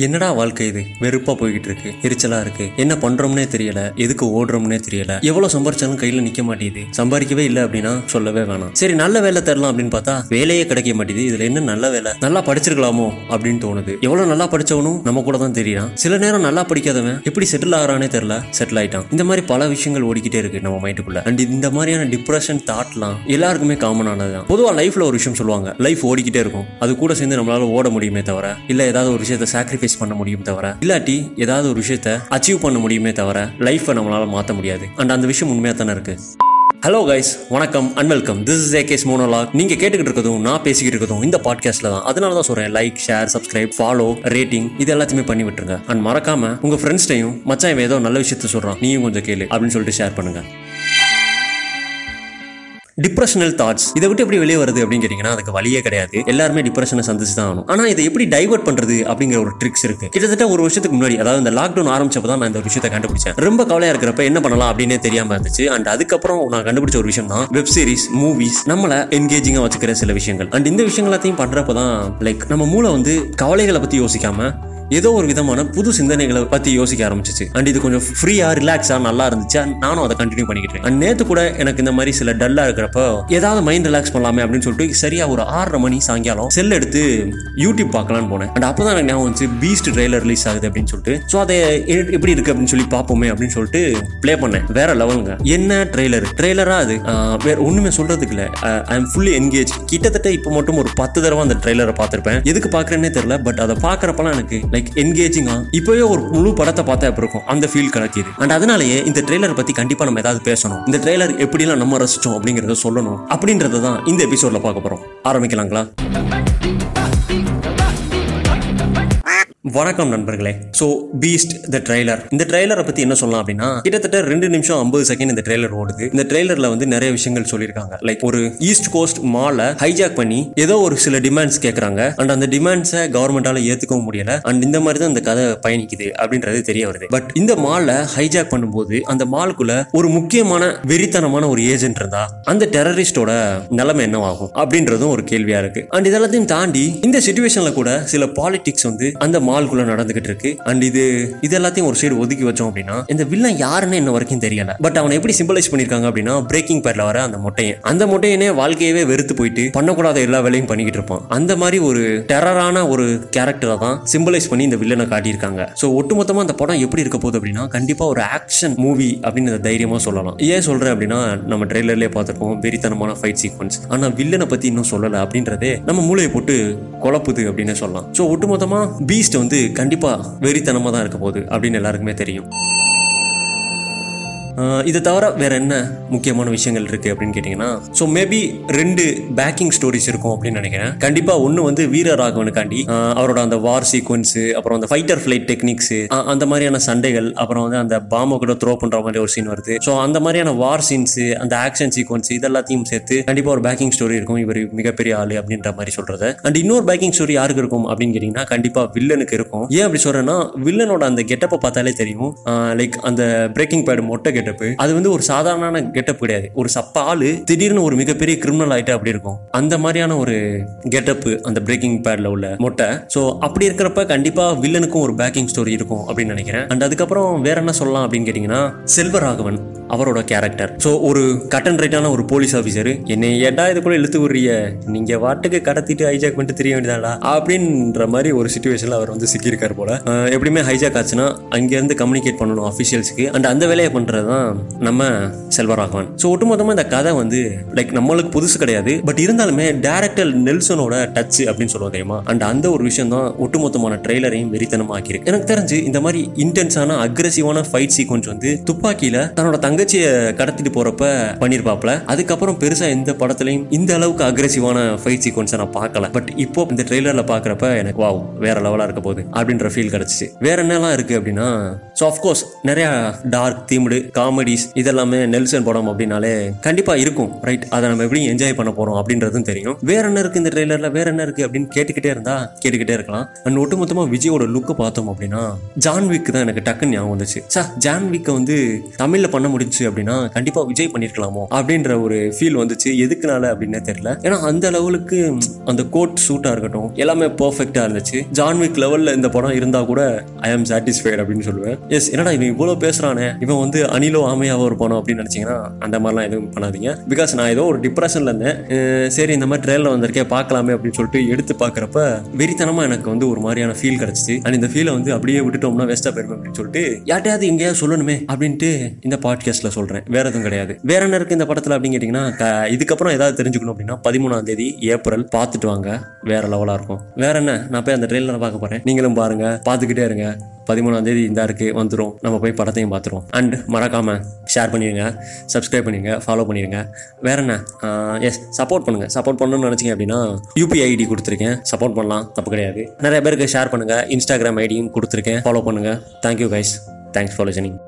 என்னடா வாழ்க்கை இது? வெறுப்பா போய்கிட்டு இருக்கு. எரிச்சலா இருக்கு. என்ன பண்றோம்னே தெரியல. எதுக்கு ஓடுறோம்னே தெரியல. எவ்வளவு சம்பாரிச்சாலும் கையில நிக்க மாட்டேங்குது. சம்பாதிக்கவே இல்லை அப்படின்னா சொல்லவே வேணாம். சரி நல்ல வேலை தரலாம் அப்படின்னு பார்த்தா வேலையே கிடைக்க மாட்டேங்குது. இதுல என்ன நல்ல வேலை? நல்லா படிச்சிருக்கலாமோ அப்படின்னு தோணுது. எவ்வளவு நல்லா படிச்சவனும் நம்ம கூட தான் தெரியலாம் சில நேரம் நல்லா படிக்காதவன் எப்படி செட்டில் ஆகிறானே தெரியல. செட்டில் ஆயிட்டான். இந்த மாதிரி பல விஷயங்கள் ஓடிக்கிட்டே இருக்கு நம்ம மைண்டுக்குள்ள அண்ட் இந்த மாதிரியான டிப்ரெஷன் தாட்லாம் எல்லாருக்குமே காமனானது தான். பொதுவாக லைஃப்ல ஒரு விஷயம் சொல்லுவாங்க. லைஃப் ஓடிக்கிட்டே இருக்கும். அது கூட சேர்ந்து நம்மளால ஓட முடியுமே தவிர இல்ல ஏதாவது ஒரு விஷயத்தை சாக்ரிஃபைஸ் பண்ண முடியும் தவிர இல்லாட்டி ஏதாவது ஒரு விஷயத்த அச்சீவ் பண்ண முடியுமே தவிர லைஃப்பை நம்மளால மாற்ற முடியாது. அண்ட் அந்த விஷயம் உண்மையாக தானே இருக்கு? ஹலோ கைஸ் வணக்கம் and welcome this is AK's monologue நீங்க கேட்டுக்கிட்டு இருக்கதும் நான் பேசிக்கிட்டு இருக்கதும் இந்த பாட்காஸ்ட்ல தான். அதனால தான் சொல்றேன் like share subscribe follow rating இது எல்லாத்தையுமே பண்ணி விட்டுருங்க. அண்ட் மறக்காம உங்க ஃப்ரெண்ட்ஸ்டையும் மச்சான் ஏதோ நல்ல விஷயத்த சொல்றான். நீயும் கொஞ்சம் கேளு அப்படின்னு சொல்லிட்டு ஷேர் பண்ணுங்க. டிப்ரெஷனல் தாட்ஸ் இதை விட்டு எப்படி வெளியே வருது அப்படின்னு கேட்டிங்கன்னா அதுக்கு வழியே கிடையாது. எல்லாருமே டிப்ரெஷனை சந்திச்சு தான் ஆகணும். ஆனா இதை எப்படி டைவர்ட் பண்றது அப்படிங்கிற ஒரு ட்ரிக்ஸ் இருக்கு. கிட்டத்தட்ட ஒரு வருஷத்துக்கு முன்னாடி அதாவது இந்த லாக்டவுன் ஆரம்பிச்சப்போ தான் நான் இந்த விஷயத்தை கண்டுபிடிச்சேன். ரொம்ப கவலையா இருக்கிறப்ப என்ன பண்ணலாம் அப்படின்னே தெரியாம இருந்துச்சு. அண்ட் அதுக்கப்புறம் நான் கண்டுபிடிச்ச ஒரு விஷயம் தான் வெப் சீரிஸ் மூவிஸ் நம்மள என்கேஜிங்கா வச்சுக்கிற சில விஷயங்கள். அண்ட் இந்த விஷயங்களத்தையும் பண்ணுறப்ப பண்றப்ப தான் லைக் நம்ம மூளை வந்து கவலைகளை பத்தி யோசிக்காம ஏதோ ஒரு விதமான புது சிந்தனைகளை பத்தி யோசிக்க ஆரம்பிச்சிச்சு. அண்ட் இது கொஞ்சம் ஃப்ரீயா ரிலாக்ஸா நல்லா இருந்துச்சு? நானும் அதை கண்டினியூ பண்ணிக்கிட்டேன். அண்ட் நேத்து கூட எனக்கு இந்த மாதிரி சில டல்லா இருக்கிறப்ப ஏதாவது மைண்ட் ரிலாக்ஸ் பண்ணலாமே அப்படின்னு சொல்லிட்டு சரியா ஒரு ஆறரை மணி சாயங்காலம் செல் எடுத்து யூடியூப் பார்க்கலாம்னு போனேன். அண்ட் அப்பதான் எனக்கு ஞாபகம் வந்துச்சு பீஸ்ட் ட்ரெய்லர் ரிலீஸ் ஆகுது அப்படின்னு சொல்லிட்டு. ஸோ அதை எப்படி இருக்கு அப்படின்னு சொல்லி பார்ப்போமே அப்படின்னு சொல்லிட்டு ப்ளே பண்ணேன். வேற லெவலுங்க என்ன ட்ரெய்லர் ட்ரெய்லரா அது? வேற ஒண்ணுமே சொல்றதுக்கு இல்ல. ஐ எம் ஃபுல்லி என்கேஜ் கிட்டத்தட்ட இப்போ மட்டும் ஒரு பத்து தடவை அந்த ட்ரெய்லரை பார்த்துருப்பேன். எதுக்கு பார்க்குறேன்னே தெரியல பட் அதை பார்க்குறப்பெல்லாம் எனக்கு லைக் என்கேஜிங்கா இப்போவே ஒரு முழு படத்தை பார்த்தா எப்படி இருக்கும்? அந்த ஃபீல் கிடைக்கிது. அண்ட் அதனாலேயே இந்த ட்ரெய்லர் பத்தி கண்டிப்பா நம்ம ஏதாவது பேசணும். இந்த ட்ரெய்லர் எப்படிலாம் நம்ம ரசிச்சோம் அப்படிங்கறத சொல்லணும். அப்படின்றத தான் இந்த எபிசோட்ல பார்க்க போறோம். ஆரம்பிக்கலாங்களா? வணக்கம் நண்பர்களே. ஸோ பீஸ்ட் த ட்ரெய்லர் இந்த ட்ரெய்லரை பற்றி என்ன சொல்லலாம் அப்படின்னா கிட்டத்தட்ட ரெண்டு நிமிஷம் ஐம்பது செகண்ட் இந்த ட்ரெய்லர் ஓடுது. இந்த ட்ரெய்லரில் வந்து நிறைய விஷயங்கள் சொல்லியிருக்காங்க. லைக் ஒரு ஈஸ்ட் கோஸ்ட் மாலை ஹைஜாக் பண்ணி ஏதோ ஒரு சில டிமாண்ட்ஸ் கேட்குறாங்க அண்ட் அந்த டிமாண்ட்ஸை கவர்மெண்டால ஏற்றுக்கவும் முடியல. அண்ட் இந்த மாதிரி தான் இந்த கதை பயணிக்குது அப்படின்றது தெரிய வருது. பட் இந்த மாலை ஹைஜாக் பண்ணும்போது அந்த மாலுக்குள்ள ஒரு முக்கியமான வெறித்தனமான ஒரு ஏஜென்ட் இருந்தா அந்த டெரரிஸ்டோட நிலைமை என்னவாகும் அப்படின்றதும் ஒரு கேள்வியா இருக்கு. அண்ட் இதெல்லாத்தையும் தாண்டி இந்த சுச்சுவேஷன்ல கூட சில பாலிடிக்ஸ் வந்து அந்த மால் மால்குள்ள நடந்துகிட்டு இருக்கு. அண்ட் இது இது எல்லாத்தையும் ஒரு சைடு ஒதுக்கி வச்சோம் அப்படின்னா இந்த வில்லன் யாருன்னு இன்ன வரைக்கும் தெரியல. பட் அவனை எப்படி சிம்பிளைஸ் பண்ணிருக்காங்க அப்படின்னா பிரேக்கிங் பேர்ல வர அந்த மொட்டையன். அந்த மொட்டையனே வாழ்க்கையவே வெறுத்து போயிட்டு பண்ணக்கூடாத எல்லா வேலையும் பண்ணிக்கிட்டு இருப்பான். அந்த மாதிரி ஒரு டெரரான ஒரு கேரக்டரை தான் சிம்பிளைஸ் பண்ணி இந்த வில்லனை காட்டியிருக்காங்க. ஸோ ஒட்டுமொத்தமா அந்த படம் எப்படி இருக்க போகுது அப்படின்னா கண்டிப்பா ஒரு ஆக்ஷன் மூவி அப்படின்னு தைரியமாக தைரியமா சொல்லலாம். ஏன் சொல்றேன் அப்படின்னா நம்ம ட்ரெய்லர்லேயே பார்த்துருப்போம் வெறித்தனமான ஃபைட் சீக்வன்ஸ் ஆனா வில்லனை பத்தி இன்னும் சொல்லல அப்படின்றதே நம்ம மூளையை போட்டு குழப்புது அப்படின்னு சொல்லலாம். ஸோ ஒட்டுமொத்தமா பீஸ்ட் வந்து கண்டிப்பா வெறித்தனமா தான் இருக்க போகுது அப்படின்னு எல்லாருக்குமே தெரியும். இதை தவிர வேற என்ன முக்கியமான விஷயங்கள் இருக்கு அப்படின்னு கேட்டிங்கன்னா ஸோ மேபி ரெண்டு பேக்கிங் ஸ்டோரிஸ் இருக்கும் அப்படின்னு நினைக்கிறேன். கண்டிப்பா ஒன்று வந்து வீர ராகவனுக்காண்டி அவரோட அந்த வார் சீக்வன்ஸ் அப்புறம் அந்த ஃபைட்டர் ஃபிளைட் டெக்னிக்ஸ் அந்த மாதிரியான சண்டைகள் அப்புறம் வந்து அந்த பாம்பை கூட த்ரோ பண்ற மாதிரி ஒரு சீன் வருது. ஸோ அந்த மாதிரியான வார் சீன்ஸ் அந்த ஆக்ஷன் சீக்வன்ஸ் இதெல்லாத்தையும் சேர்த்து கண்டிப்பா ஒரு பேக்கிங் ஸ்டோரி இருக்கும். இவர் மிகப்பெரிய ஆளு அப்படின்ற மாதிரி சொல்றது. அண்ட் இன்னொரு பேக்கிங் ஸ்டோரி யாருக்கு இருக்கும் அப்படின்னு கேட்டிங்கன்னா கண்டிப்பா வில்லனுக்கு இருக்கும். ஏன் அப்படி சொல்றேன்னா வில்லனோட அந்த கெட்டப்பை பார்த்தாலே தெரியும். லைக் அந்த பிரேக்கிங் பேடு மொட்டை கெட்டப் அது வந்து ஒரு சாதாரண கெட்டப் கிடையாது. ஒரு சப்ப ஆளு திடீர்னு ஒரு மிகப்பெரிய கிரிமினல் ஆயிட்டா அப்படி இருக்கும். அந்த மாதிரியான ஒரு கெட்டப் அந்த பிரேக்கிங் பேட்ல உள்ள மொட்டை. ஸோ அப்படி இருக்கிறப்ப கண்டிப்பா வில்லனுக்கும் ஒரு பேக்கிங் ஸ்டோரி இருக்கும் அப்படின்னு நினைக்கிறேன். அண்ட் அதுக்கப்புறம் வேற என்ன சொல்லலாம் அப்படின்னு கேட்டிங்கன்னா செல்வராகவன். அவரோட கேரக்டர் ஸோ ஒரு கட் அண்ட் ரைட்டான ஒரு போலீஸ் ஆஃபீஸர் என்னை ஏடா இதுக்குள்ள இழுத்து விடுறிய நீங்க வாட்டுக்கு கடத்திட்டு ஹைஜாக் பண்ணிட்டு தெரிய வேண்டியதாடா அப்படின்ற மாதிரி ஒரு சுச்சுவேஷன்ல அவர் வந்து சிக்கியிருக்காரு போல. எப்படியுமே ஹைஜாக் ஆச்சுன்னா அங்கேருந்து கம்யூனிகேட் பண்ணணும் அஃபிஷியல்ஸுக்கு அண்ட் அந்த வேலையை பண்றது தான் நம்ம செல்வராகவன் ஸோ ஒட்டுமொத்தமாக இந்த கதை வந்து லைக் நம்மளுக்கு புதுசு கிடையாது. பட் இருந்தாலுமே டேரக்டர் நெல்சனோட டச் அப்படின்னு சொல்லுவோம் தெரியுமா? அண்ட் அந்த ஒரு விஷயம் தான் ஒட்டுமொத்தமான ட்ரெய்லரையும் வெறித்தனமாக்கியிருக்கு. எனக்கு தெரிஞ்சு இந்த மாதிரி இன்டென்ஸான அக்ரெசிவான ஃபைட் சீக்வன்ஸ் வந்து துப்பாக்கியில தன்னோட தங்கச்சியை கடத்திட்டு போறப்ப பண்ணிருப்பாப்ல. அதுக்கப்புறம் பெருசா எந்த படத்துலயும் இந்த அளவுக்கு அக்ரெசிவான ஃபைட் சீக்வன்ஸை நான் பார்க்கல. பட் இப்போ இந்த ட்ரெய்லர்ல பாக்குறப்ப எனக்கு வாவ் வேற லெவலா இருக்க போகுது. அப்படின்ற ஃபீல் கிடைச்சிச்சு. வேற என்னலாம் இருக்கு அப்படின்னா ஸோ அஃப்கோர்ஸ் நிறைய டார்க் தீம்டு காமெடிஸ் இதெல்லாமே நெல்சன் படம் அப்படின்னாலே கண்டிப்பா இருக்கும் ரைட் அதை நம்ம எப்படி என்ஜாய் பண்ண போறோம் அப்படின்றதும் தெரியும். வேற என்ன இருக்கு இந்த ட்ரெய்லர்ல வேற என்ன இருக்கு அப்படின்னு கேட்டுக்கிட்டே இருந்தா கேட்டுக்கிட்டே இருக்கலாம். அண்ட் ஒட்டுமொத்தமா விஜயோட லுக்கை பார்த்தோம் அப்படின்னா ஜான்விக் தான் எனக்கு டக்குன்னு ஞாபகம் வந்துச்சு. சார் ஜான்விக்கை வந்து தமிழ்ல பண்ண முடிஞ்ச இருந்துச்சு அப்படின்னா கண்டிப்பா விஜய் பண்ணிருக்கலாமோ அப்படின்ற ஒரு ஃபீல் வந்துச்சு. எதுக்குனால அப்படின்னே தெரியல. ஏன்னா அந்த லெவலுக்கு அந்த கோட் சூட்டா இருக்கட்டும் எல்லாமே பர்ஃபெக்டா இருந்துச்சு. ஜான்விக் லெவல்ல இந்த படம் இருந்தா கூட ஐ ஆம் சாட்டிஸ்ஃபைட் அப்படின்னு சொல்லுவேன். எஸ் என்னடா இவன் இவ்வளவு பேசுறானே? இவன் வந்து அனிலோ ஆமையாவோ இருப்பானோ அப்படின்னு நினைச்சீங்கன்னா அந்த மாதிரிலாம் எதுவும் பண்ணாதீங்க. பிகாஸ் நான் ஏதோ ஒரு டிப்ரெஷன்ல இருந்தேன். சரி இந்த மாதிரி ட்ரெயிலில் வந்திருக்கேன் பார்க்கலாமே அப்படின்னு சொல்லிட்டு எடுத்து பார்க்குறப்ப வெறித்தனமா எனக்கு வந்து ஒரு மாதிரியான ஃபீல் கிடைச்சிச்சு. அண்ட் இந்த ஃபீலை வந்து அப்படியே விட்டுட்டோம்னா வேஸ்டா போயிருப்பேன் அப்படின்னு சொல்லிட்டு யார்ட்டையாவது எங்கேயாவது சொல்லணுமே அப்படின்ட்டு இந்த பாட்காஸ்ட்ல சொல்றேன். வேற எதுவும் கிடையாது. வேற என்ன இருக்கு இந்த படத்துல அப்படின்னு கேட்டீங்கன்னா இதுக்கப்புறம் ஏதாவது தெரிஞ்சுக்கணும் அப்படின்னா பதிமூணாம் தேதி ஏப்ரல் பார்த்துட்டு வாங்க. வேற லெவலா இருக்கும். வேற என்ன? நான் போய் அந்த ட்ரெயிலரை பார்க்க போறேன். நீங்களும் பாருங்க. பார்த்துக்கிட்டே இருங்க. பதிமூணாம் தேதி இந்த இருக்கு வந்துடும் நம்ம போய் படத்தையும் பார்த்துருவோம். அண்ட் மறக்காம ஷேர் பண்ணிடுங்க. சப்ஸ்கிரைப் பண்ணிடுங்க. ஃபாலோ பண்ணிடுங்க. வேற என்ன? எஸ் சப்போர்ட் பண்ணுங்க. சப்போர்ட் பண்ணணும்னு நினச்சிங்க அப்படின்னா யூபிஐ ஐடி கொடுத்துருக்கேன். சப்போர்ட் பண்ணலாம். தப்பு கிடையாது. நிறைய பேருக்கு ஷேர் பண்ணுங்க. இன்ஸ்டாகிராம் ஐடியும் கொடுத்துருக்கேன். ஃபாலோ பண்ணுங்க. Thank you guys thanks for listening